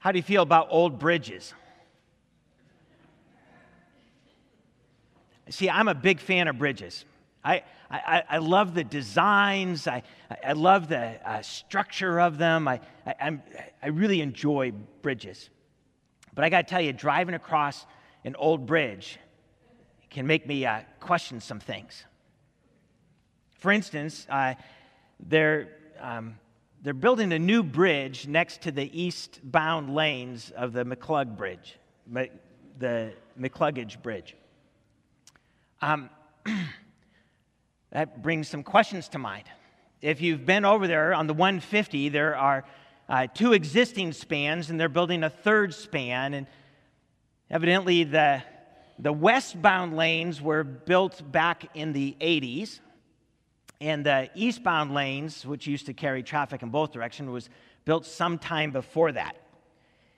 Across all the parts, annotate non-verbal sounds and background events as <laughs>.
How do you feel about old bridges? See, I'm a big fan of bridges. I, I, I love the designs. I, I love the uh, structure of them. I, I, I'm, I really enjoy bridges. But I got to tell you, driving across an old bridge can make me uh, question some things. For instance, uh, they're, um, they're building a new bridge next to the eastbound lanes of the McClug Bridge, the McCluggage Bridge. Um, <clears throat> that brings some questions to mind. If you've been over there on the 150, there are uh, two existing spans, and they're building a third span. And evidently, the, the westbound lanes were built back in the 80s, and the eastbound lanes, which used to carry traffic in both directions, was built sometime before that.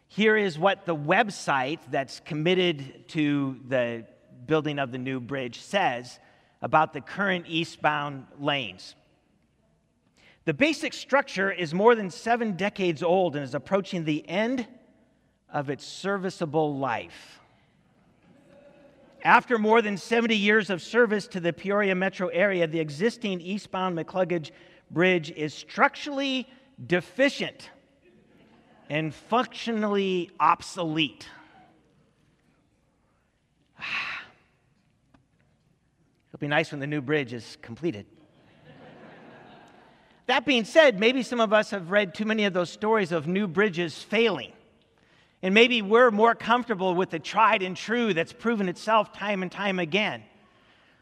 Here is what the website that's committed to the building of the new bridge says about the current eastbound lanes. The basic structure is more than seven decades old and is approaching the end of its serviceable life. After more than 70 years of service to the Peoria metro area, the existing eastbound McCluggage Bridge is structurally deficient and functionally obsolete. <sighs> It'll be nice when the new bridge is completed. that being said, maybe some of us have read too many of those stories of new bridges failing. And maybe we're more comfortable with the tried and true that's proven itself time and time again.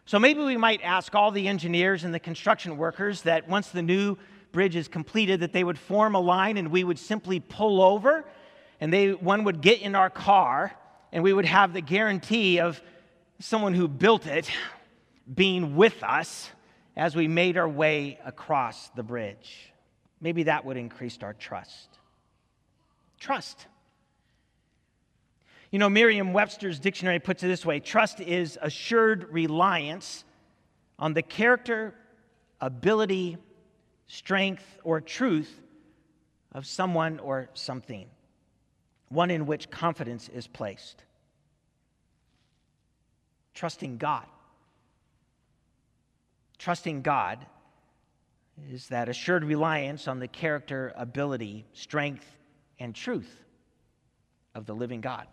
So maybe we might ask all the engineers and the construction workers that once the new bridge is completed that they would form a line and we would simply pull over and they one would get in our car and we would have the guarantee of someone who built it being with us as we made our way across the bridge. Maybe that would increase our trust. Trust. You know, Merriam Webster's dictionary puts it this way trust is assured reliance on the character, ability, strength, or truth of someone or something, one in which confidence is placed. Trusting God. Trusting God is that assured reliance on the character, ability, strength, and truth of the living God.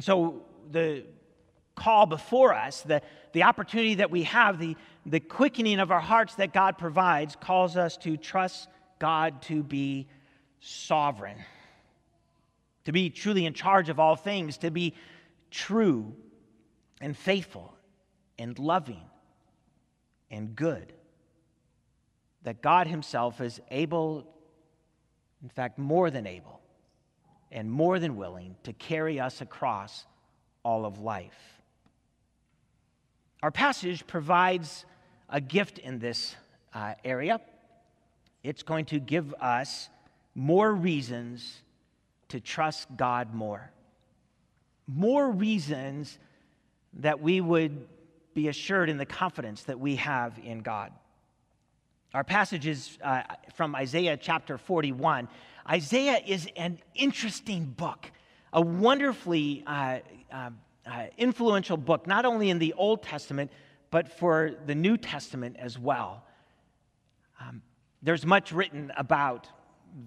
And so the call before us, the, the opportunity that we have, the, the quickening of our hearts that God provides, calls us to trust God to be sovereign, to be truly in charge of all things, to be true and faithful and loving and good. That God Himself is able, in fact, more than able and more than willing to carry us across all of life. Our passage provides a gift in this uh, area. It's going to give us more reasons to trust God more. More reasons that we would be assured in the confidence that we have in God. Our passage is uh, from Isaiah chapter 41. Isaiah is an interesting book, a wonderfully uh, uh, uh, influential book, not only in the Old Testament, but for the New Testament as well. Um, there's much written about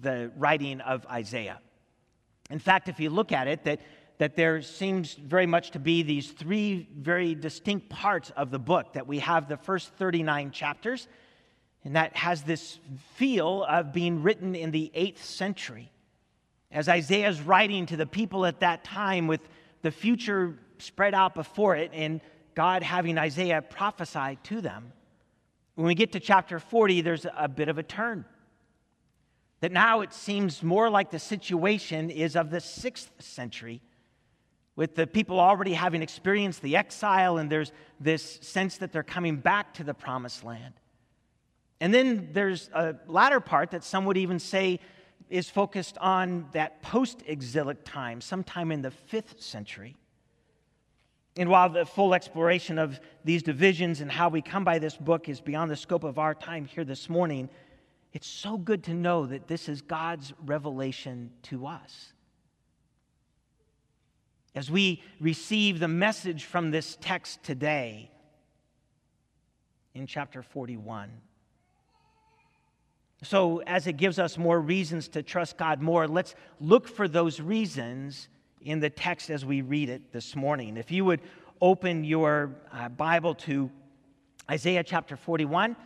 the writing of Isaiah. In fact, if you look at it, that that there seems very much to be these three very distinct parts of the book that we have the first 39 chapters, and that has this feel of being written in the 8th century. As Isaiah's writing to the people at that time with the future spread out before it, and God having Isaiah prophesy to them. When we get to chapter 40, there's a bit of a turn. That now it seems more like the situation is of the 6th century with the people already having experienced the exile, and there's this sense that they're coming back to the promised land. And then there's a latter part that some would even say is focused on that post exilic time, sometime in the fifth century. And while the full exploration of these divisions and how we come by this book is beyond the scope of our time here this morning, it's so good to know that this is God's revelation to us. As we receive the message from this text today in chapter 41. So, as it gives us more reasons to trust God more, let's look for those reasons in the text as we read it this morning. If you would open your uh, Bible to Isaiah chapter 41,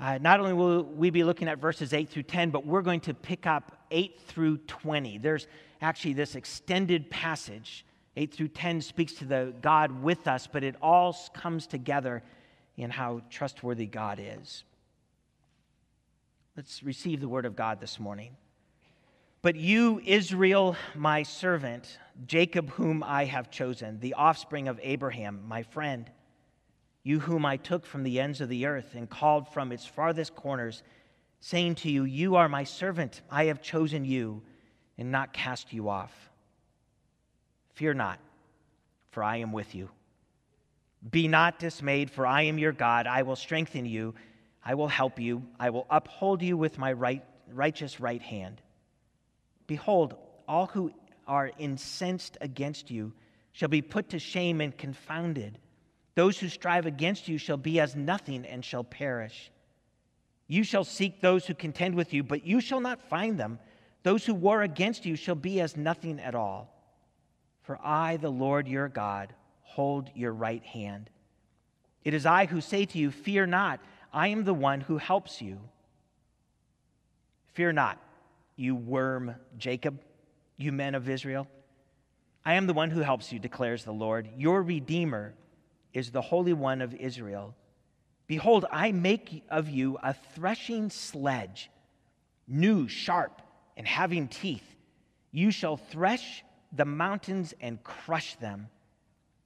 uh, not only will we be looking at verses 8 through 10, but we're going to pick up 8 through 20. There's actually this extended passage. 8 through 10 speaks to the God with us, but it all comes together in how trustworthy God is. Let's receive the word of God this morning. But you, Israel, my servant, Jacob, whom I have chosen, the offspring of Abraham, my friend, you whom I took from the ends of the earth and called from its farthest corners, saying to you, You are my servant, I have chosen you and not cast you off. Fear not, for I am with you. Be not dismayed, for I am your God. I will strengthen you, I will help you, I will uphold you with my right, righteous right hand. Behold, all who are incensed against you shall be put to shame and confounded. Those who strive against you shall be as nothing and shall perish. You shall seek those who contend with you, but you shall not find them. Those who war against you shall be as nothing at all. For I, the Lord your God, hold your right hand. It is I who say to you, Fear not, I am the one who helps you. Fear not, you worm Jacob, you men of Israel. I am the one who helps you, declares the Lord. Your Redeemer is the Holy One of Israel. Behold, I make of you a threshing sledge, new, sharp, and having teeth. You shall thresh the mountains and crush them.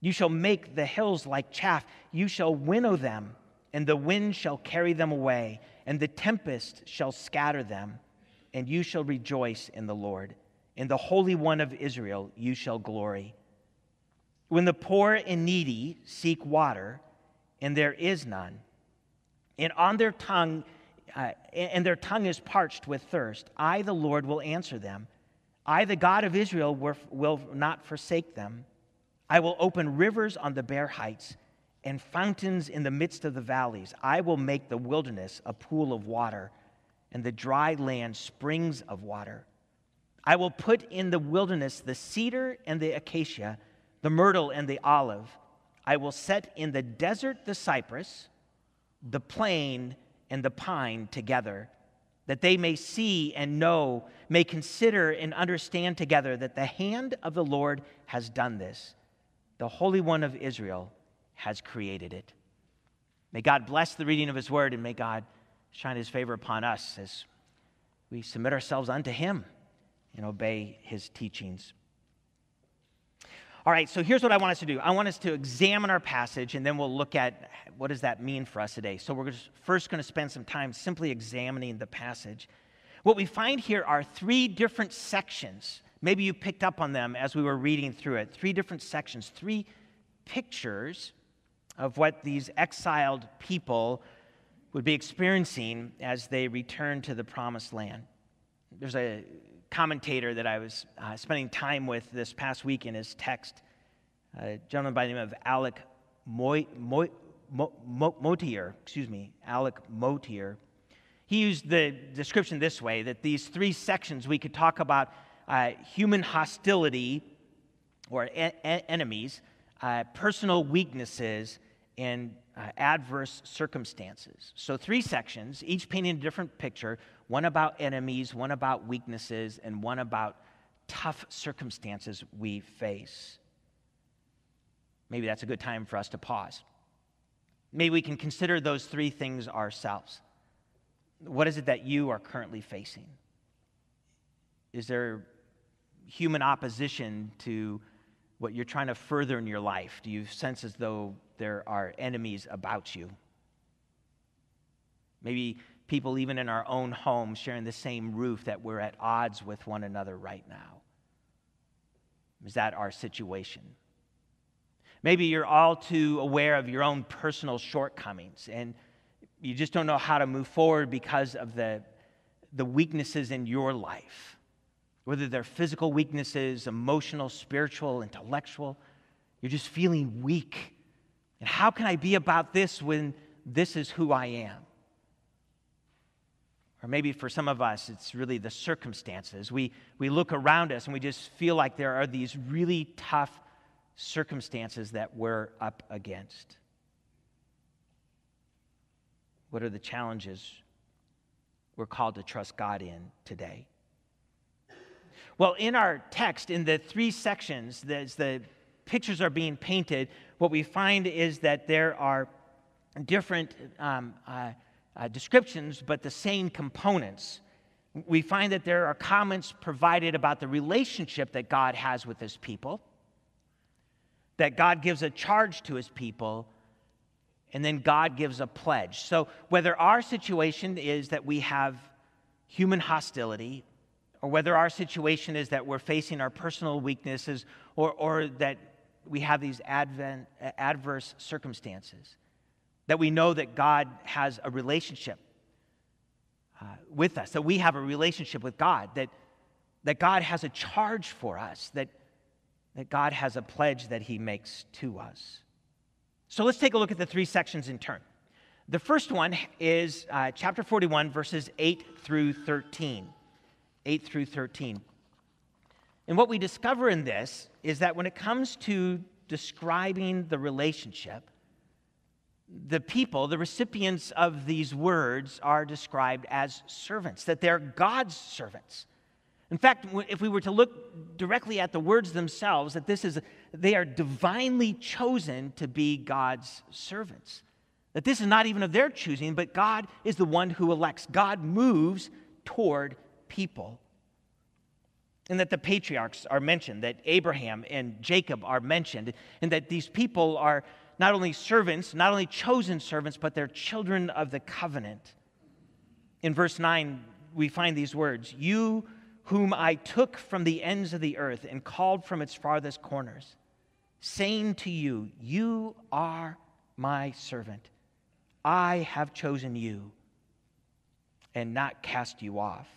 You shall make the hills like chaff. You shall winnow them, and the wind shall carry them away, and the tempest shall scatter them. And you shall rejoice in the Lord. In the Holy One of Israel you shall glory. When the poor and needy seek water, and there is none, and on their tongue, uh, and their tongue is parched with thirst, I, the Lord, will answer them. I, the God of Israel, will not forsake them. I will open rivers on the bare heights and fountains in the midst of the valleys. I will make the wilderness a pool of water and the dry land springs of water. I will put in the wilderness the cedar and the acacia the myrtle and the olive. I will set in the desert the cypress, the plane and the pine together, that they may see and know, may consider and understand together that the hand of the Lord has done this. The Holy One of Israel has created it. May God bless the reading of His word and may God shine His favor upon us as we submit ourselves unto Him and obey His teachings. All right, so here's what I want us to do. I want us to examine our passage, and then we'll look at what does that mean for us today. So we're first going to spend some time simply examining the passage. What we find here are three different sections. Maybe you picked up on them as we were reading through it. Three different sections, three pictures of what these exiled people would be experiencing as they return to the promised land. There's a commentator that I was uh, spending time with this past week in his text, a gentleman by the name of Alec Moy, Moy, Mo, Mo, Motyer, excuse me, Alec Motyer. He used the description this way that these three sections we could talk about uh, human hostility or enemies, uh, personal weaknesses, and uh, adverse circumstances. So, three sections, each painting a different picture one about enemies, one about weaknesses, and one about tough circumstances we face. Maybe that's a good time for us to pause. Maybe we can consider those three things ourselves. What is it that you are currently facing? Is there human opposition to what you're trying to further in your life? Do you sense as though there are enemies about you? Maybe people, even in our own home, sharing the same roof, that we're at odds with one another right now? Is that our situation? Maybe you're all too aware of your own personal shortcomings and you just don't know how to move forward because of the the weaknesses in your life, whether they're physical weaknesses, emotional, spiritual, intellectual. You're just feeling weak. And how can I be about this when this is who I am? Or maybe for some of us, it's really the circumstances. We, we look around us and we just feel like there are these really tough circumstances that we're up against. What are the challenges we're called to trust God in today? Well, in our text, in the three sections, as the pictures are being painted, what we find is that there are different um, uh, uh, descriptions, but the same components. We find that there are comments provided about the relationship that God has with his people, that God gives a charge to his people, and then God gives a pledge. So, whether our situation is that we have human hostility, or whether our situation is that we're facing our personal weaknesses, or, or that we have these advent, adverse circumstances, that we know that God has a relationship uh, with us, that we have a relationship with God, that, that God has a charge for us, that, that God has a pledge that He makes to us. So let's take a look at the three sections in turn. The first one is uh, chapter 41, verses 8 through 13. 8 through 13. And what we discover in this is that when it comes to describing the relationship, the people, the recipients of these words, are described as servants, that they're God's servants. In fact, if we were to look directly at the words themselves, that this is, they are divinely chosen to be God's servants. That this is not even of their choosing, but God is the one who elects. God moves toward people. And that the patriarchs are mentioned, that Abraham and Jacob are mentioned, and that these people are not only servants, not only chosen servants, but they're children of the covenant. In verse 9, we find these words You whom I took from the ends of the earth and called from its farthest corners, saying to you, You are my servant. I have chosen you and not cast you off.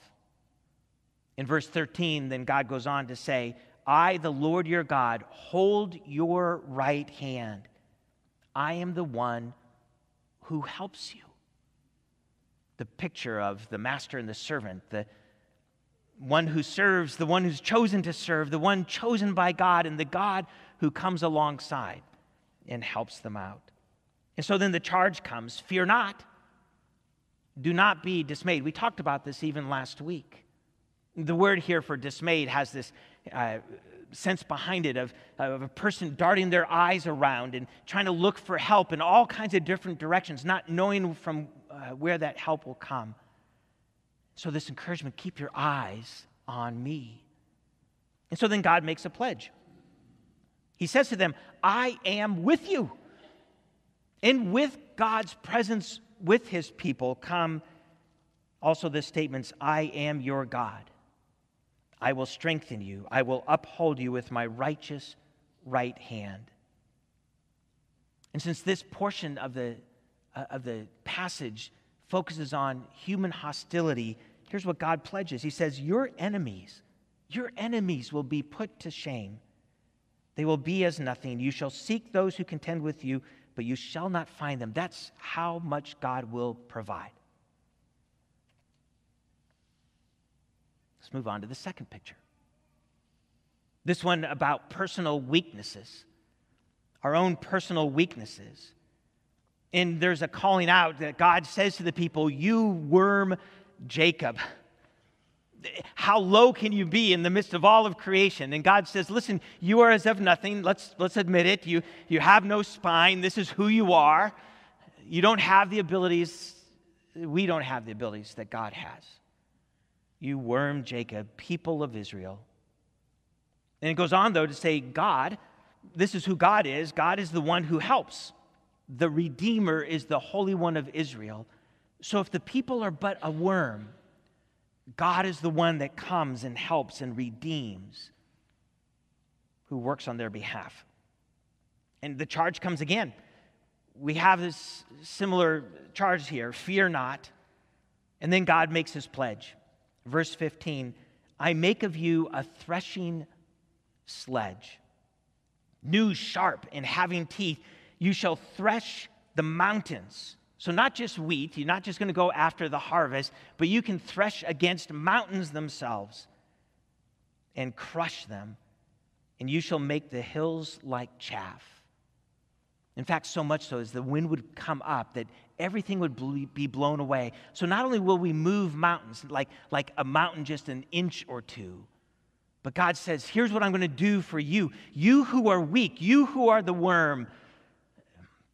In verse 13, then God goes on to say, I, the Lord your God, hold your right hand I am the one who helps you. The picture of the master and the servant, the one who serves, the one who's chosen to serve, the one chosen by God, and the God who comes alongside and helps them out. And so then the charge comes fear not, do not be dismayed. We talked about this even last week. The word here for dismayed has this uh, sense behind it of, of a person darting their eyes around and trying to look for help in all kinds of different directions, not knowing from uh, where that help will come. So, this encouragement keep your eyes on me. And so then God makes a pledge. He says to them, I am with you. And with God's presence with his people come also the statements, I am your God. I will strengthen you. I will uphold you with my righteous right hand. And since this portion of the, uh, of the passage focuses on human hostility, here's what God pledges He says, Your enemies, your enemies will be put to shame. They will be as nothing. You shall seek those who contend with you, but you shall not find them. That's how much God will provide. Let's move on to the second picture. This one about personal weaknesses, our own personal weaknesses. And there's a calling out that God says to the people, You worm Jacob. How low can you be in the midst of all of creation? And God says, Listen, you are as of nothing. Let's, let's admit it. You, you have no spine. This is who you are. You don't have the abilities. We don't have the abilities that God has you worm Jacob, people of Israel. And it goes on, though, to say, God, this is who God is. God is the one who helps. The Redeemer is the Holy One of Israel. So if the people are but a worm, God is the one that comes and helps and redeems, who works on their behalf. And the charge comes again. We have this similar charge here fear not. And then God makes his pledge verse 15 I make of you a threshing sledge, new, sharp, and having teeth. You shall thresh the mountains. So, not just wheat, you're not just going to go after the harvest, but you can thresh against mountains themselves and crush them, and you shall make the hills like chaff. In fact, so much so as the wind would come up that everything would be blown away. So not only will we move mountains, like, like a mountain just an inch or two, but God says, Here's what I'm going to do for you. You who are weak, you who are the worm,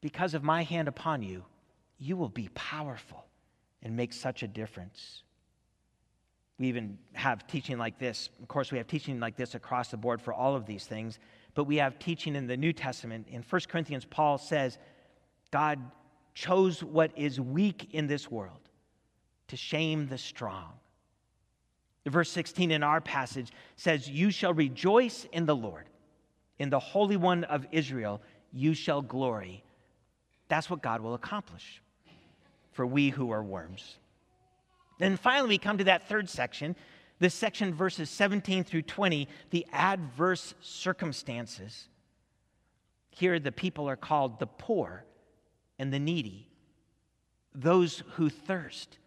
because of my hand upon you, you will be powerful and make such a difference. We even have teaching like this. Of course, we have teaching like this across the board for all of these things, but we have teaching in the New Testament. In 1 Corinthians, Paul says, God chose what is weak in this world to shame the strong. Verse 16 in our passage says, You shall rejoice in the Lord. In the Holy One of Israel, you shall glory. That's what God will accomplish for we who are worms. Then finally, we come to that third section, this section, verses 17 through 20, the adverse circumstances. Here, the people are called the poor and the needy, those who thirst.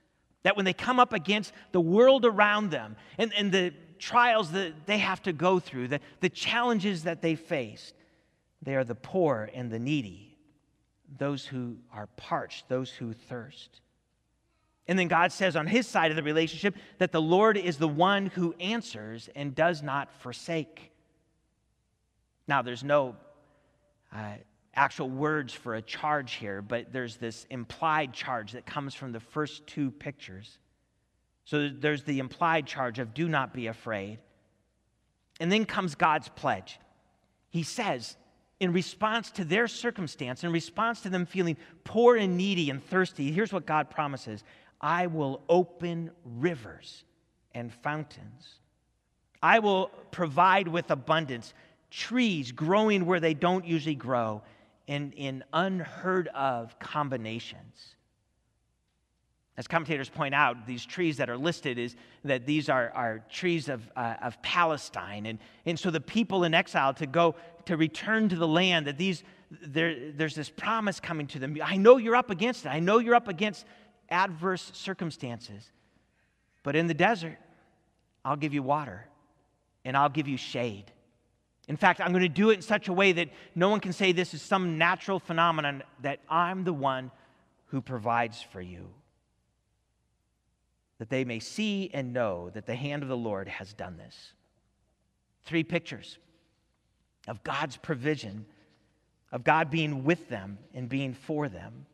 That when they come up against the world around them and, and the trials that they have to go through, the, the challenges that they faced, they are the poor and the needy those who are parched, those who thirst. And then God says on his side of the relationship that the Lord is the one who answers and does not forsake. Now, there's no uh, actual words for a charge here, but there's this implied charge that comes from the first two pictures. So there's the implied charge of do not be afraid. And then comes God's pledge. He says, in response to their circumstance, in response to them feeling poor and needy and thirsty, here's what God promises I will open rivers and fountains. I will provide with abundance trees growing where they don't usually grow in, in unheard of combinations. As commentators point out, these trees that are listed is that these are, are trees of, uh, of Palestine. And, and so the people in exile to go to return to the land, that these there, there's this promise coming to them. I know you're up against it. I know you're up against adverse circumstances. But in the desert, I'll give you water and I'll give you shade. In fact, I'm going to do it in such a way that no one can say this is some natural phenomenon, that I'm the one who provides for you that they may see and know that the hand of the Lord has done this. Three pictures of God's provision, of God being with them and being for them.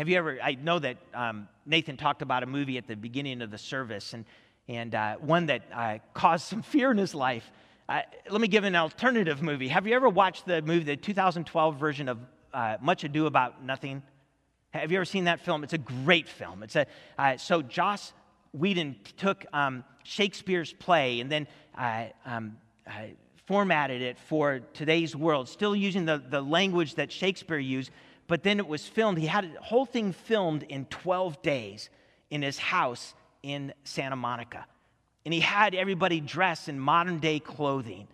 Have you ever, I know that um, Nathan talked about a movie at the beginning of the service and, and uh, one that uh, caused some fear in his life. Uh, let me give an alternative movie. Have you ever watched the movie, the 2012 version of uh, Much Ado About Nothing? Have you ever seen that film? It's a great film. It's a, uh, so Joss Whedon took um, Shakespeare's play and then uh, um, formatted it for today's world, still using the, the language that Shakespeare used, but then it was filmed. He had the whole thing filmed in 12 days in his house in Santa Monica. And he had everybody dressed in modern day clothing.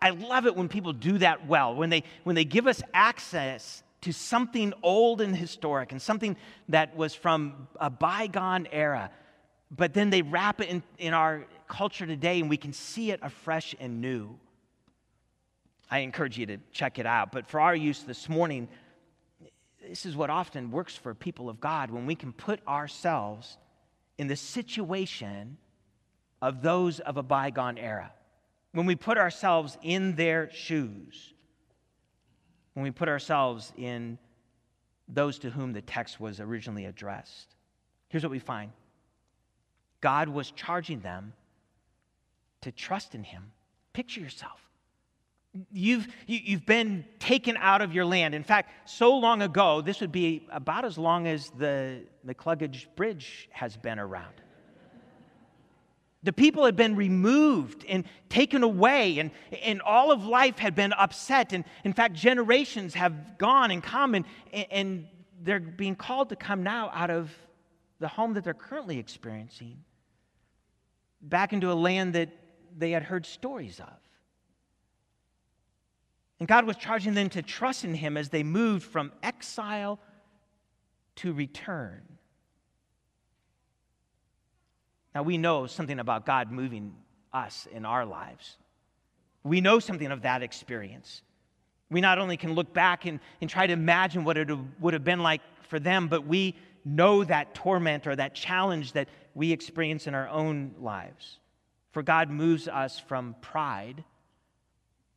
I love it when people do that well, when they, when they give us access to something old and historic and something that was from a bygone era, but then they wrap it in, in our culture today and we can see it afresh and new. I encourage you to check it out. But for our use this morning, this is what often works for people of God when we can put ourselves in the situation of those of a bygone era. When we put ourselves in their shoes when we put ourselves in those to whom the text was originally addressed. Here's what we find God was charging them to trust in Him. Picture yourself. You've, you, have you have been taken out of your land. In fact, so long ago, this would be about as long as the McCluggage Bridge has been around. The people had been removed and taken away, and, and all of life had been upset. And in fact, generations have gone and come, and, and they're being called to come now out of the home that they're currently experiencing back into a land that they had heard stories of. And God was charging them to trust in Him as they moved from exile to return. Now, we know something about God moving us in our lives. We know something of that experience. We not only can look back and, and try to imagine what it would have been like for them, but we know that torment or that challenge that we experience in our own lives. For God moves us from pride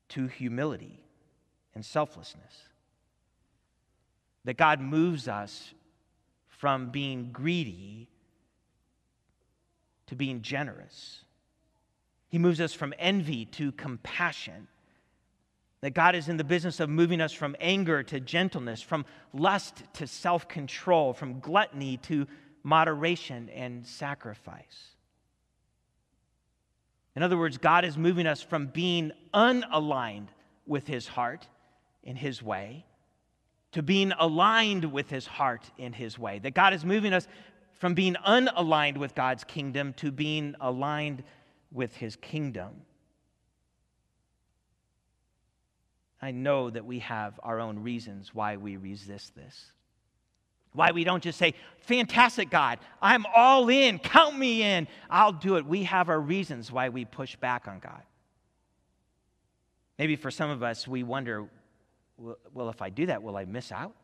to humility and selflessness. That God moves us from being greedy to being generous. He moves us from envy to compassion. That God is in the business of moving us from anger to gentleness, from lust to self control, from gluttony to moderation and sacrifice. In other words, God is moving us from being unaligned with His heart in His way to being aligned with His heart in His way. That God is moving us from being unaligned with God's kingdom to being aligned with His kingdom. I know that we have our own reasons why we resist this. Why we don't just say, Fantastic, God, I'm all in, count me in, I'll do it. We have our reasons why we push back on God. Maybe for some of us, we wonder well, if I do that, will I miss out?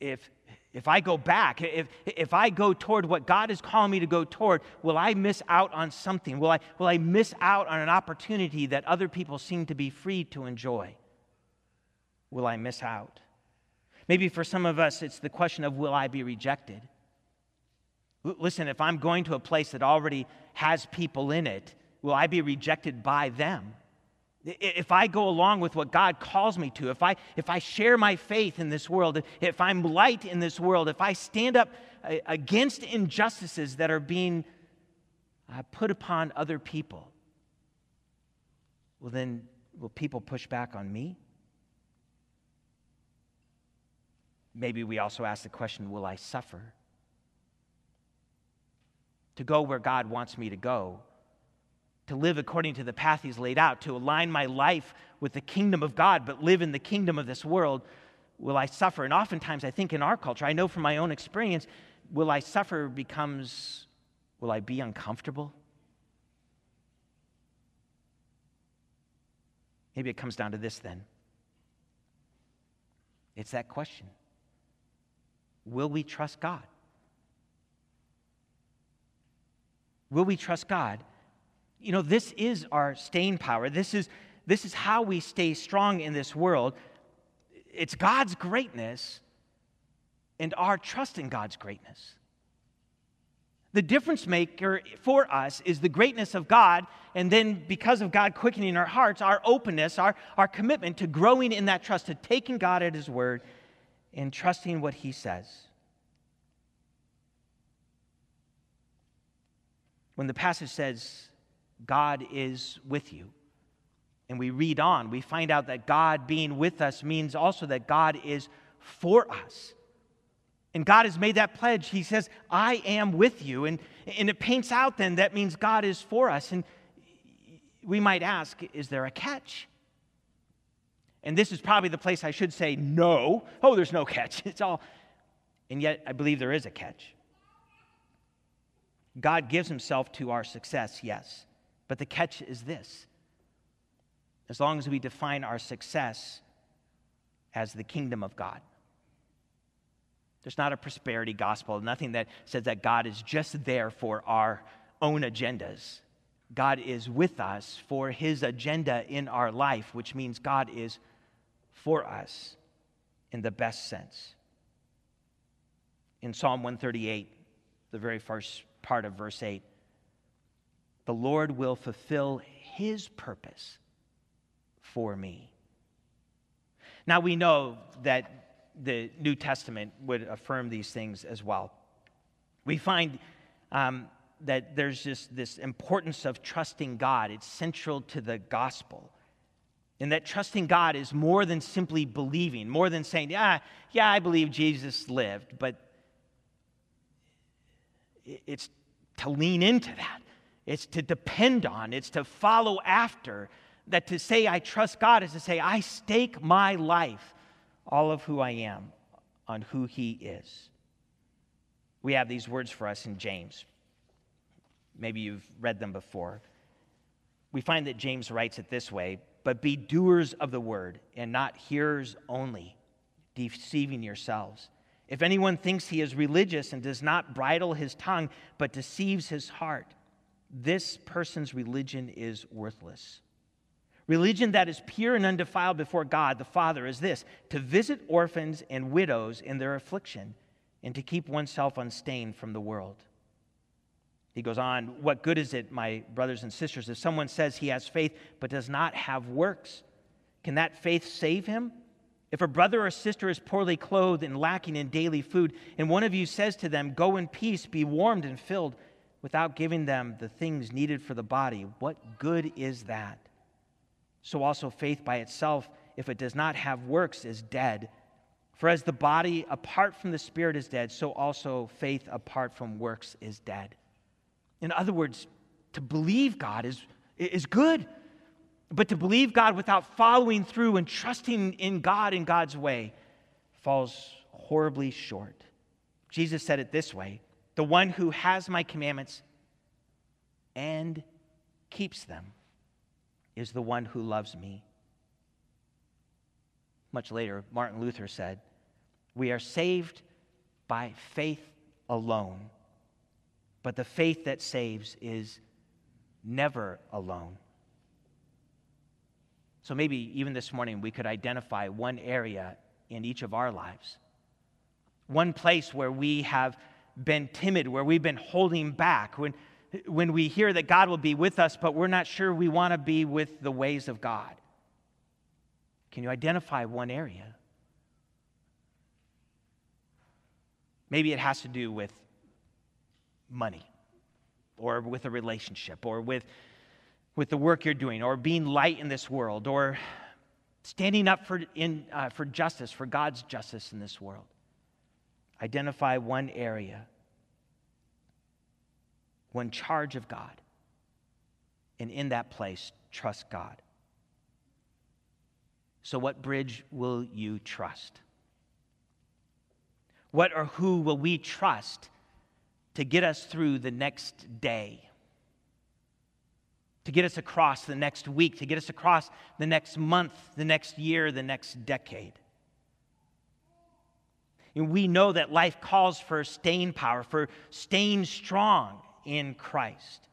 If, if I go back, if, if I go toward what God is calling me to go toward, will I miss out on something? Will I, will I miss out on an opportunity that other people seem to be free to enjoy? Will I miss out? Maybe for some of us, it's the question of will I be rejected? Listen, if I'm going to a place that already has people in it, will I be rejected by them? If I go along with what God calls me to, if I, if I share my faith in this world, if I'm light in this world, if I stand up uh, against injustices that are being uh, put upon other people, well, then will people push back on me? Maybe we also ask the question will I suffer? To go where God wants me to go, to live according to the path He's laid out, to align my life with the kingdom of God, but live in the kingdom of this world, will I suffer? And oftentimes, I think in our culture, I know from my own experience, will I suffer becomes, will I be uncomfortable? Maybe it comes down to this then. It's that question Will we trust God? Will we trust God? You know, this is our staying power. This is, this is how we stay strong in this world. It's God's greatness and our trust in God's greatness. The difference maker for us is the greatness of God, and then because of God quickening our hearts, our openness, our, our commitment to growing in that trust, to taking God at His word and trusting what He says. When the passage says, God is with you. And we read on, we find out that God being with us means also that God is for us. And God has made that pledge. He says, I am with you. And, and it paints out then that means God is for us. And we might ask, is there a catch? And this is probably the place I should say no. Oh, there's no catch. <laughs> It's all. And yet, I believe there is a catch. God gives himself to our success, yes. But the catch is this as long as we define our success as the kingdom of God. There's not a prosperity gospel, nothing that says that God is just there for our own agendas. God is with us for his agenda in our life, which means God is for us in the best sense. In Psalm 138, the very first part of verse 8, the Lord will fulfill his purpose for me. Now we know that the New Testament would affirm these things as well. We find um, that there's just this importance of trusting God, it's central to the gospel. And that trusting God is more than simply believing, more than saying, yeah, yeah, I believe Jesus lived, but it's to lean into that, it's to depend on, it's to follow after. That to say I trust God is to say I stake my life, all of who I am, on who He is. We have these words for us in James. Maybe you've read them before. We find that James writes it this way But be doers of the word and not hearers only, deceiving yourselves. If anyone thinks he is religious and does not bridle his tongue, but deceives his heart, this person's religion is worthless. Religion that is pure and undefiled before God the Father is this to visit orphans and widows in their affliction and to keep oneself unstained from the world. He goes on, What good is it, my brothers and sisters, if someone says he has faith but does not have works? Can that faith save him? If a brother or sister is poorly clothed and lacking in daily food, and one of you says to them, Go in peace, be warmed and filled, without giving them the things needed for the body, what good is that? So also faith by itself, if it does not have works, is dead. For as the body apart from the spirit is dead, so also faith apart from works is dead. In other words, to believe God is, is good, but to believe God without following through and trusting in God in God's way falls horribly short. Jesus said it this way The one who has my commandments and keeps them is the one who loves me. Much later, Martin Luther said, We are saved by faith alone, but the faith that saves is never alone. So maybe even this morning we could identify one area in each of our lives, one place where we have been timid, where we've been holding back, when, when we hear that God will be with us, but we're not sure we want to be with the ways of God. Can you identify one area? Maybe it has to do with money or with a relationship or with with the work you're doing, or being light in this world, or standing up for, in, uh, for justice, for God's justice in this world. Identify one area, one charge of God, and in that place, trust God. So, what bridge will you trust? What or who will we trust to get us through the next day? to get us across the next week, to get us across the next month, the next year, the next decade. And we know that life calls for staying power, for staying strong in Christ.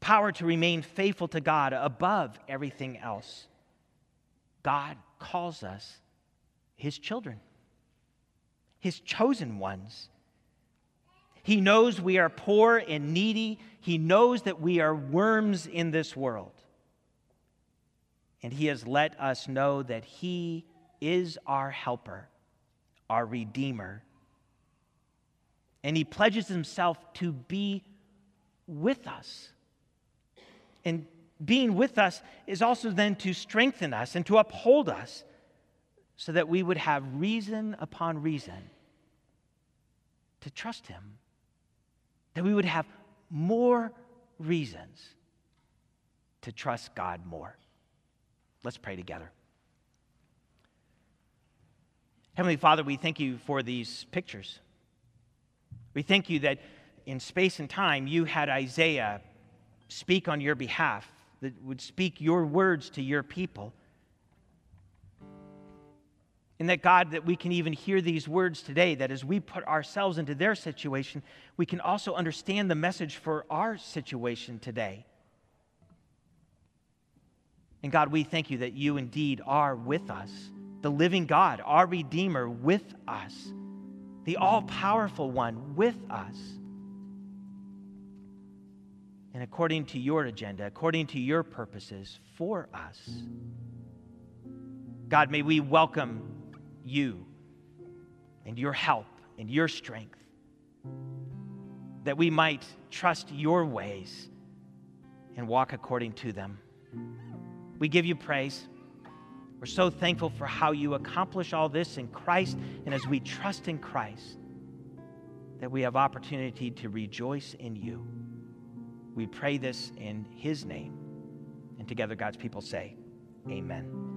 Power to remain faithful to God above everything else. God calls us his children, his chosen ones. He knows we are poor and needy. He knows that we are worms in this world. And He has let us know that He is our helper, our Redeemer. And He pledges Himself to be with us. And being with us is also then to strengthen us and to uphold us so that we would have reason upon reason to trust Him that we would have more reasons to trust God more. Let's pray together. Heavenly Father, we thank you for these pictures. We thank you that in space and time you had Isaiah speak on your behalf, that would speak your words to your people. And that, God, that we can even hear these words today, that as we put ourselves into their situation, we can also understand the message for our situation today. And God, we thank you that you indeed are with us, the living God, our Redeemer with us, the all powerful one with us. And according to your agenda, according to your purposes for us. God, may we welcome you and your help and your strength, that we might trust your ways and walk according to them. We give you praise. We're so thankful for how you accomplish all this in Christ, and as we trust in Christ, that we have opportunity to rejoice in you. We pray this in his name. And together, God's people say, Amen.